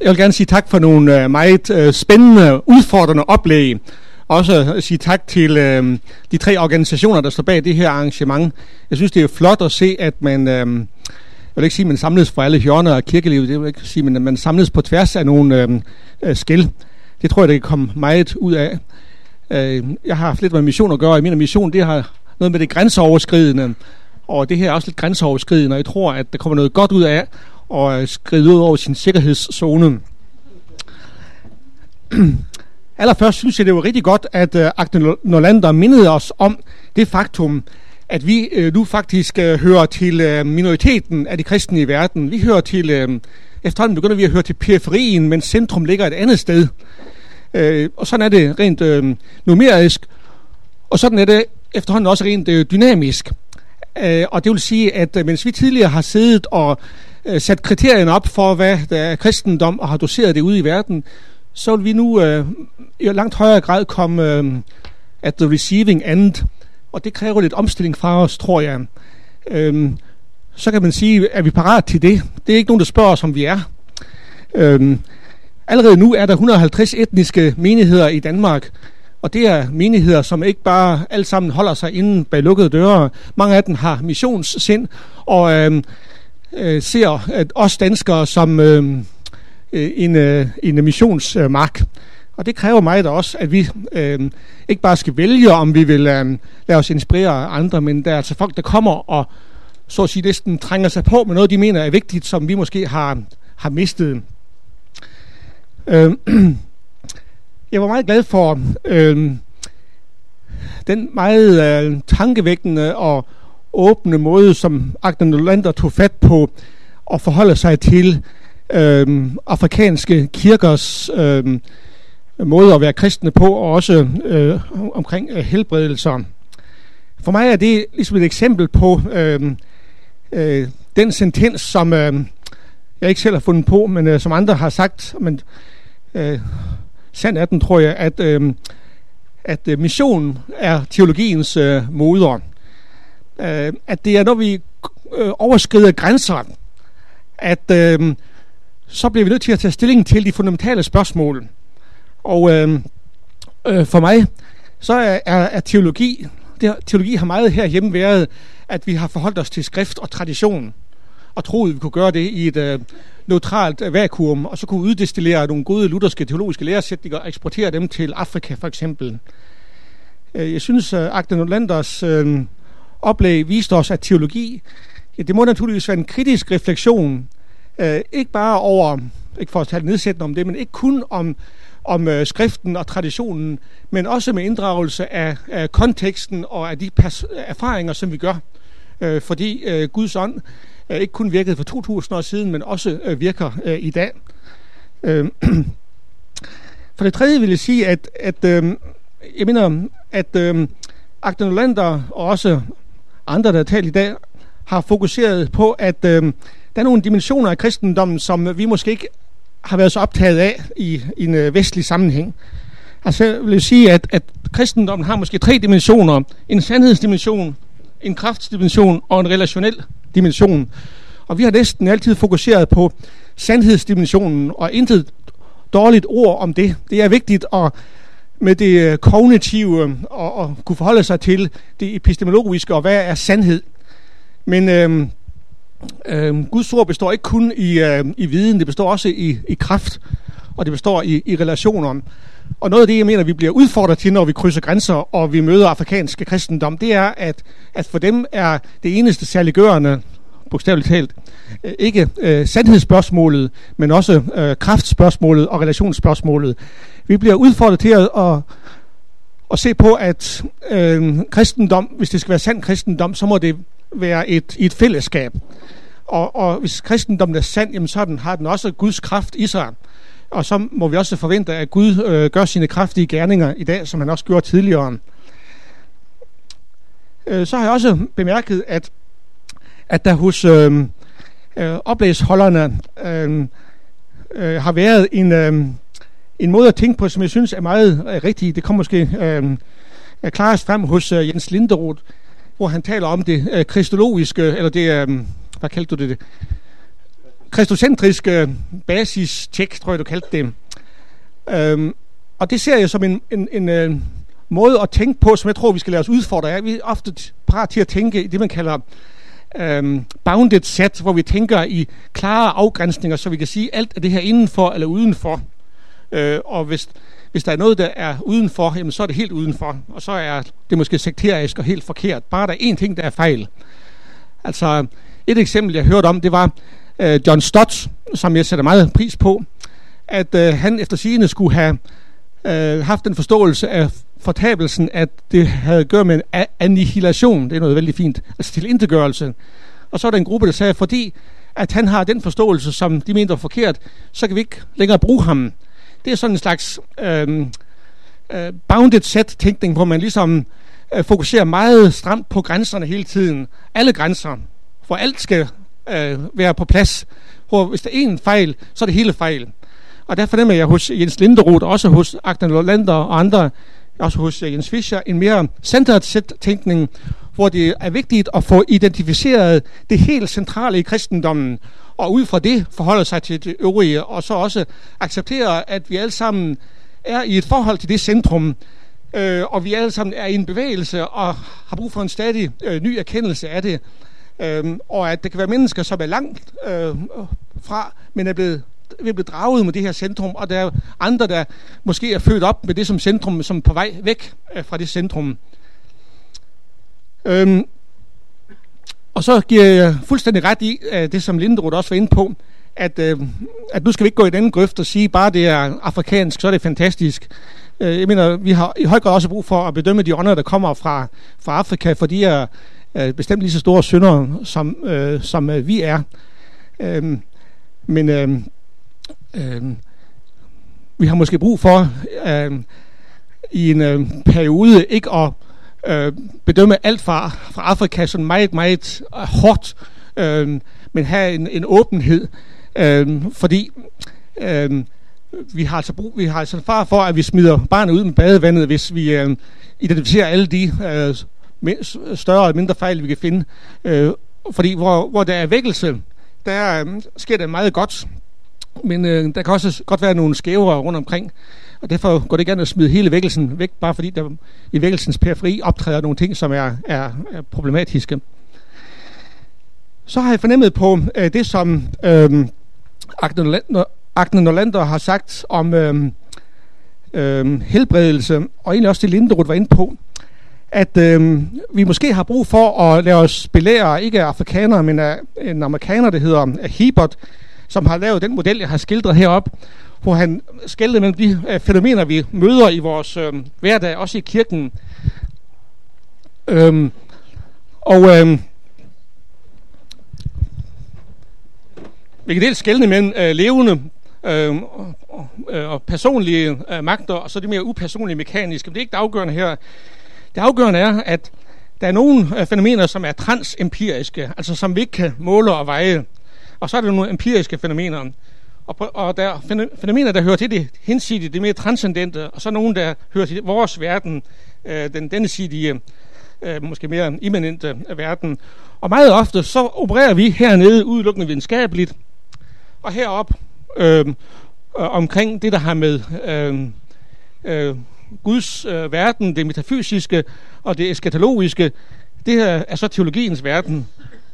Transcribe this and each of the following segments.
Jeg vil gerne sige tak for nogle øh, meget øh, spændende, udfordrende oplæg. Også øh, sige tak til øh, de tre organisationer, der står bag det her arrangement. Jeg synes, det er flot at se, at man... Øh, jeg vil ikke sige, at man samles for alle hjørner af kirkelivet. Det vil ikke sige, at man samles på tværs af nogle øh, øh, skæld. Det tror jeg, det kan komme meget ud af. Øh, jeg har haft lidt med mission at gøre, og min mission, det har noget med det grænseoverskridende. Og det her er også lidt grænseoverskridende, og jeg tror, at der kommer noget godt ud af og skride ud over sin sikkerhedszone. Allerførst synes jeg, det var rigtig godt, at øh, uh, Agne Nolander mindede os om det faktum, at vi uh, nu faktisk uh, hører til uh, minoriteten af de kristne i verden. Vi hører til, uh, efterhånden begynder vi at høre til periferien, men centrum ligger et andet sted. Uh, og sådan er det rent uh, numerisk, og sådan er det efterhånden også rent uh, dynamisk. Uh, og det vil sige, at uh, mens vi tidligere har siddet og øh, sat kriterierne op for, hvad der er kristendom, og har doseret det ude i verden, så vil vi nu øh, i langt højere grad komme øh, at the receiving end, og det kræver lidt omstilling fra os, tror jeg. Øh, så kan man sige, er vi parat til det? Det er ikke nogen, der spørger os, om vi er. Uh, allerede nu er der 150 etniske menigheder i Danmark, og det er menigheder, som ikke bare alle sammen holder sig inden bag lukkede døre. Mange af dem har missionssind og øh, øh, ser at os danskere som øh, øh, en, øh, en missionsmark. Og det kræver mig da også, at vi øh, ikke bare skal vælge, om vi vil øh, lade os inspirere af andre, men der er altså folk, der kommer og så at sige næsten trænger sig på med noget, de mener er vigtigt, som vi måske har, har mistet. Øh, jeg var meget glad for øh, den meget øh, tankevækkende og åbne måde, som Agner Nolander tog fat på og forholde sig til øh, afrikanske kirkers øh, måde at være kristne på, og også øh, omkring øh, helbredelser. For mig er det ligesom et eksempel på øh, øh, den sentens, som øh, jeg ikke selv har fundet på, men øh, som andre har sagt, men øh, sand er den, tror jeg, at, øh, at øh, er teologiens øh, moder. Øh, at det er, når vi øh, overskrider grænser, at øh, så bliver vi nødt til at tage stilling til de fundamentale spørgsmål. Og øh, øh, for mig, så er, er, er teologi, det, teologi har meget herhjemme været, at vi har forholdt os til skrift og tradition, og troet, vi kunne gøre det i et øh, neutralt øh, vakuum, og så kunne uddestillere nogle gode lutherske teologiske læresætninger og eksportere dem til Afrika for eksempel. Øh, jeg synes, at Agde Nordlanders øh, oplæg viste os, at teologi, ja, det må naturligvis være en kritisk refleksion, øh, ikke bare over, ikke for at tale nedsættende om det, men ikke kun om, om øh, skriften og traditionen, men også med inddragelse af, af konteksten og af de erfaringer, som vi gør. Øh, fordi øh, Guds ånd øh, ikke kun virkede for 2000 år siden, men også øh, virker øh, i dag. Øh, for det tredje vil jeg sige, at, at øh, jeg mener, at øh, Agden Lander og også andre, der har talt i dag, har fokuseret på, at øh, der er nogle dimensioner af kristendommen, som vi måske ikke har været så optaget af i, i en øh, vestlig sammenhæng. Altså jeg vil sige, at, at kristendommen har måske tre dimensioner. En sandhedsdimension, en kraftsdimension og en relationel dimension. Og vi har næsten altid fokuseret på sandhedsdimensionen, og intet dårligt ord om det. Det er vigtigt at med det øh, kognitive øh, og, og kunne forholde sig til det epistemologiske og hvad er sandhed. Men øhm, øhm, Guds ord består ikke kun i, øhm, i viden, det består også i, i kraft, og det består i, i relationer. Og noget af det, jeg mener, vi bliver udfordret til, når vi krydser grænser, og vi møder afrikanske kristendom, det er, at, at for dem er det eneste særliggørende, bogstaveligt talt, Øh, ikke øh, sandhedsspørgsmålet, men også øh, kraftspørgsmålet og relationsspørgsmålet. Vi bliver udfordret til at, at, at se på, at øh, kristendom, hvis det skal være sand kristendom, så må det være et, et fællesskab. Og, og hvis kristendommen er sand, jamen, så den, har den også Guds kraft i sig. Og så må vi også forvente, at Gud øh, gør sine kraftige gerninger i dag, som han også gjorde tidligere. Øh, så har jeg også bemærket, at, at der hos øh, øh, oplægsholderne øh, øh, har været en, øh, en måde at tænke på, som jeg synes er meget øh, rigtig. Det kommer måske øh, øh klarest frem hos øh, Jens Linderoth, hvor han taler om det øh, kristologiske, eller det, øh, hvad kaldte du det? kristocentriske øh, basis-tjek, tror jeg, du kaldte det. Øhm, og det ser jeg som en, en, en, øh, måde at tænke på, som jeg tror, vi skal lade os udfordre. Vi er ofte parat til at tænke i det, man kalder øhm, bounded set, hvor vi tænker i klare afgrænsninger, så vi kan sige, alt er det her indenfor eller udenfor. Øh, og hvis, hvis der er noget, der er udenfor, jamen, så er det helt udenfor. Og så er det måske sekterisk og helt forkert. Bare der er én ting, der er fejl. Altså, et eksempel, jeg hørte om, det var øh, John Stott, som jeg sætter meget pris på, at øh, han efter sigende skulle have øh, haft en forståelse af fortabelsen, at det havde at gøre med en annihilation. Det er noget vældig fint. Altså til indtegørelse. Og så er der en gruppe, der sagde, fordi at han har den forståelse, som de mente var forkert, så kan vi ikke længere bruge ham. Det er sådan en slags øh, øh, bounded set-tænkning, hvor man ligesom øh, fokuserer meget stramt på grænserne hele tiden. Alle grænser, hvor alt skal øh, være på plads. Hvor hvis der er en fejl, så er det hele fejl. Og der fornemmer jeg hos Jens Linderoth, også hos Agner Lolander og andre, også hos øh, Jens Fischer, en mere centret tænkning, hvor det er vigtigt at få identificeret det helt centrale i kristendommen, og ud fra det forholde sig til det øvrige, og så også acceptere, at vi alle sammen er i et forhold til det centrum, øh, og vi alle sammen er i en bevægelse og har brug for en stadig øh, ny erkendelse af det, øh, og at der kan være mennesker, som er langt øh, fra, men er blevet vi blive draget med det her centrum, og der er andre, der måske er født op med det som centrum, som på vej væk øh, fra det centrum. Øhm, og så giver jeg fuldstændig ret i øh, det, som Linderoth også var inde på, at, øh, at nu skal vi ikke gå i den grøft og sige, bare det er afrikansk, så er det fantastisk. Jeg mener, vi har i høj grad også brug for at bedømme de ånder, der kommer fra, fra Afrika, for de er bestemt lige så store syndere, som, som vi er. Uh, men øh, Øh, vi har måske brug for øh, i en øh, periode ikke at øh, bedømme alt fra, fra Afrika sådan meget, meget øh, hårdt, øh, men have en, en åbenhed, øh, fordi øh, vi har altså brug, vi har altså far for, at vi smider barnet ud med badevandet, hvis vi øh, identificerer alle de øh, større og mindre fejl, vi kan finde. Øh, fordi hvor, hvor der er vækkelse, der øh, sker det meget godt, men øh, der kan også godt være nogle skæver rundt omkring. Og derfor går det ikke an at smide hele vækkelsen væk, bare fordi der i vækkelsens periferi optræder nogle ting, som er, er, er problematiske. Så har jeg fornemmet på øh, det, som øh, Agne Nolander har sagt om øh, øh, helbredelse, og egentlig også det Linderoth var inde på, at øh, vi måske har brug for at lade os belære, ikke af afrikanere, men af en amerikaner, der hedder Hebert, som har lavet den model, jeg har skildret herop, hvor han skældede mellem de øh, fænomener, vi møder i vores øh, hverdag, også i kirken. Øhm, og øh, vi kan dels skældne mellem øh, levende øh, og, øh, og personlige øh, magter, og så det mere upersonlige mekaniske. Men det er ikke det afgørende her. Det afgørende er, at der er nogle øh, fænomener, som er transempiriske, altså som vi ikke kan måle og veje. Og så er der nogle empiriske fænomener. Og, og der er fænomener, der hører til det hinsidige, det mere transcendente, og så nogle, der hører til vores verden, øh, den dennesidige, øh, måske mere immanente øh, verden. Og meget ofte, så opererer vi hernede udelukkende videnskabeligt, og herop øh, øh, omkring det, der har med øh, øh, Guds øh, verden, det metafysiske og det eskatologiske, det her er så teologiens verden.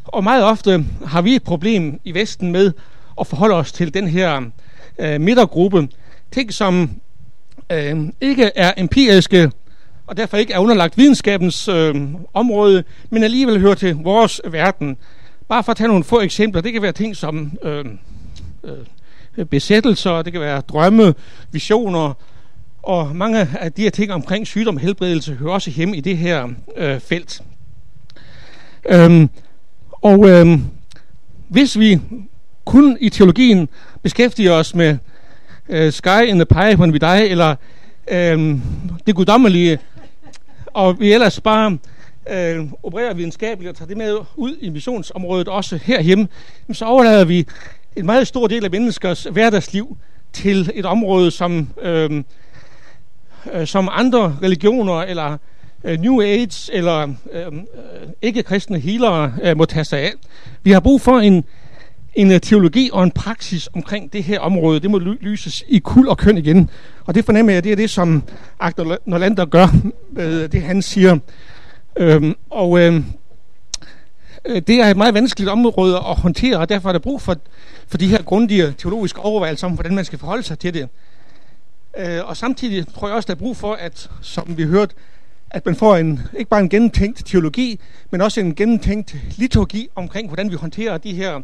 Og meget ofte har vi et problem i Vesten med at forholde os til den her øh, midtergruppe. Ting, som øh, ikke er empiriske, og derfor ikke er underlagt videnskabens øh, område, men alligevel hører til vores verden. Bare for at tage nogle få eksempler. Det kan være ting som øh, øh, besættelser, det kan være drømme, visioner, og mange af de her ting omkring sygdom og helbredelse hører også hjemme i det her øh, felt. Øhm, og øh, hvis vi kun i teologien beskæftiger os med øh, sky in the pie when we die, eller øh, det guddommelige, og vi ellers bare øh, opererer videnskabeligt og tager det med ud i missionsområdet, også herhjemme, så overlader vi en meget stor del af menneskers hverdagsliv til et område, som, øh, øh, som andre religioner eller øh, New Age eller øhm, øh, ikke-kristne healere øh, må tage sig af. Vi har brug for en en øh, teologi og en praksis omkring det her område. Det må lyses i kul og køn igen. Og det fornemmer jeg, det er det, som Agner Nolander gør, øh, det han siger. Øhm, og øhm, øh, det er et meget vanskeligt område at håndtere, og derfor er der brug for, for de her grundige teologiske overvejelser om, hvordan man skal forholde sig til det. Øh, og samtidig tror jeg også, der er brug for, at, som vi hørte, at man får en, ikke bare en gennemtænkt teologi, men også en gennemtænkt liturgi omkring, hvordan vi håndterer de her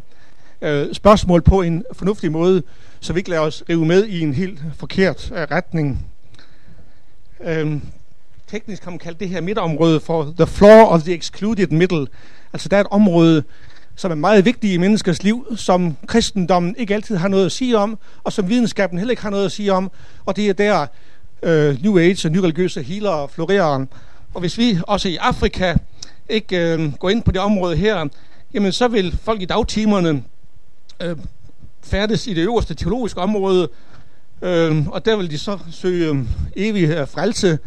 øh, spørgsmål på en fornuftig måde, så vi ikke lader os rive med i en helt forkert øh, retning. Øhm, teknisk kan man kalde det her midterområde for the floor of the excluded middle. Altså der er et område, som er meget vigtigt i menneskers liv, som kristendommen ikke altid har noget at sige om, og som videnskaben heller ikke har noget at sige om, og det er der øh, New Age og nyreligiøse healer florerer. Og hvis vi også i Afrika ikke øh, går ind på det område her, jamen så vil folk i dagtimerne øh, færdes i det øverste teologiske område, øh, og der vil de så søge øh, evig øh, frelse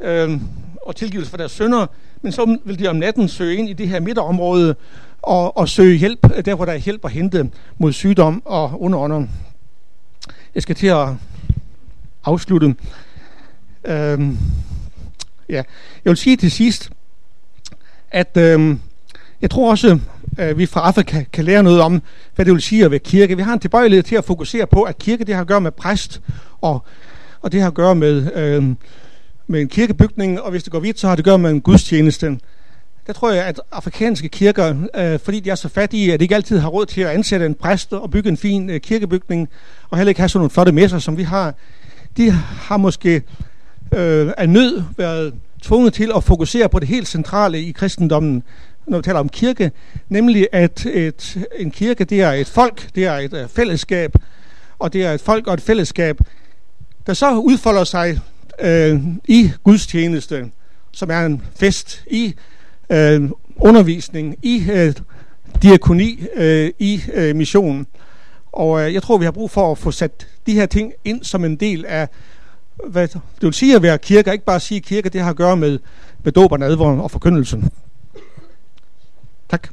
øh, og tilgivelse for deres sønder, men så vil de om natten søge ind i det her midterområde og, og søge hjælp, øh, der hvor der er hjælp at hente mod sygdom og underånder. Jeg skal til at afsluttet. Øhm, ja. Jeg vil sige til sidst, at øhm, jeg tror også, at vi fra Afrika kan lære noget om, hvad det vil sige at være kirke. Vi har en tilbøjelighed til at fokusere på, at kirke det har at gøre med præst, og, og det har at gøre med, øhm, med en kirkebygning, og hvis det går vidt, så har det at gøre med en gudstjeneste. Der tror jeg, at afrikanske kirker, øh, fordi de er så fattige, at de ikke altid har råd til at ansætte en præst og bygge en fin øh, kirkebygning, og heller ikke have sådan nogle flotte messer, som vi har, de har måske øh, af nød været tvunget til at fokusere på det helt centrale i kristendommen, når vi taler om kirke, nemlig at et, en kirke, det er et folk, det er et øh, fællesskab, og det er et folk og et fællesskab, der så udfolder sig øh, i gudstjeneste, som er en fest, i øh, undervisning, i øh, diakoni, øh, i øh, mission. Og øh, jeg tror, vi har brug for at få sat de her ting ind som en del af, hvad det vil sige at være kirke, ikke bare at sige kirke, det har at gøre med, med dåberne, advoren og forkyndelsen. Tak.